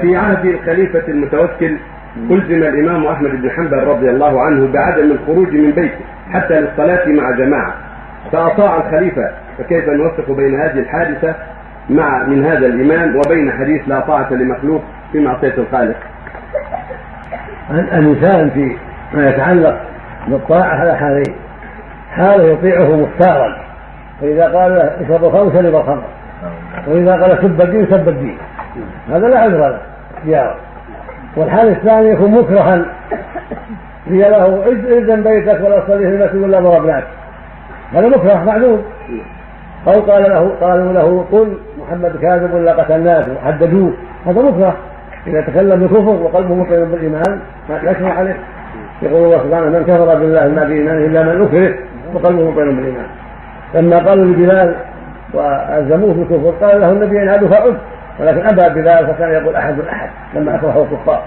في عهد الخليفة المتوكل ألزم الإمام أحمد بن حنبل رضي الله عنه بعدم الخروج من بيته حتى للصلاة مع جماعة. فأطاع الخليفة فكيف نوفق بين هذه الحادثة مع من هذا الإمام وبين حديث لا طاعة لمخلوق في معصية الخالق؟ الإنسان في ما يتعلق بالطاعة على حالين. حال يطيعه مختارا. فإذا قال اشرب الخمر شرب الخمر. وإذا قال سب الدين سب الدين. هذا لا عذر له. اختيارا والحال الثاني يكون مكرها. هي له الزم بيتك ولا تصلي في المسجد ولا ضربناك هذا مكره معلوم أو قال له قالوا له قل محمد كاذب ولا قتلناك وحددوه. هذا مكره. إذا تكلم بكفر وقلبه مطمئن بالإيمان يشرع عليه. يقول الله سبحانه من كفر بالله ما في إيمانه إلا من أكره. وقلبه مطمئن بالإيمان. لما قالوا لبلال وألزموه بالكفر قال له النبي ان هذا فعد ولكن أبى بلال فكان يقول أحد أحد لما اكرهه الكفار.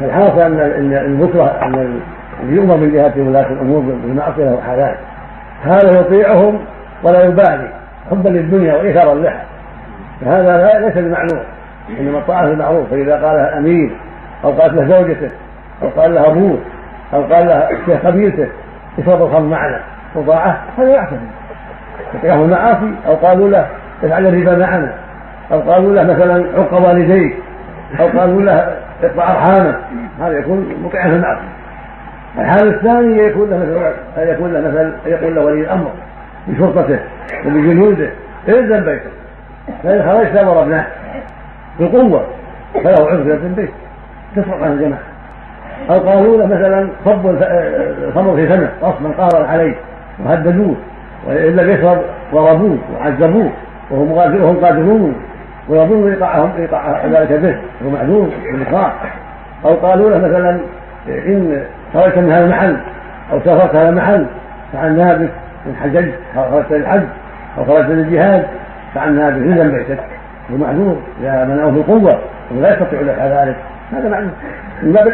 فالحاصل أن إن المكره أن اللي يؤمر من جهه ولاة الأمور بالمعصية له حالان هذا يطيعهم ولا يبالي. حبا للدنيا وإيثارا لها. فهذا ليس بمعلوم. إنما الطاعة المعروف. فإذا قالها امير أو قالت له زوجته أو قال له ابوه أو قال له شيخ قبيلته اشرب الخمر معنا. وطاعة هذا يعتمد يطيعه المعاصي أو قالوا له افعل الربا معنا. أو قالوا له مثلا عق والديك أو قالوا له اقطع أرحامك. هذا يكون مطيعا في المعصية. الحال الثاني يكون له مثلا يكون له مثلا يقول له ولي الأمر بشرطته وبجنوده الزم بيته. فإن خرجت ضربناه بقوة فله عذر في البيت تفرق عن الجماعة. أو قالوا له مثلا صبوا الخمر في فمه غصبا قارا عليه وهددوه وإن لم يشرب ضربوه وعذبوه وهم قادرون. ويظن ايقاعهم إيقاع ذلك به وهو معذور بالإقرار أو قالوا له مثلا إن خرجت من هذا المحل أو سافرت هذا المحل فعلناها بك إن حججت خرجت للحج أو خرجت للجهاد فعلناها بك الزم بيتك ومعذور إذا منعوه بالقوه ولا يستطيع لك ذلك. هذا معلوم من باب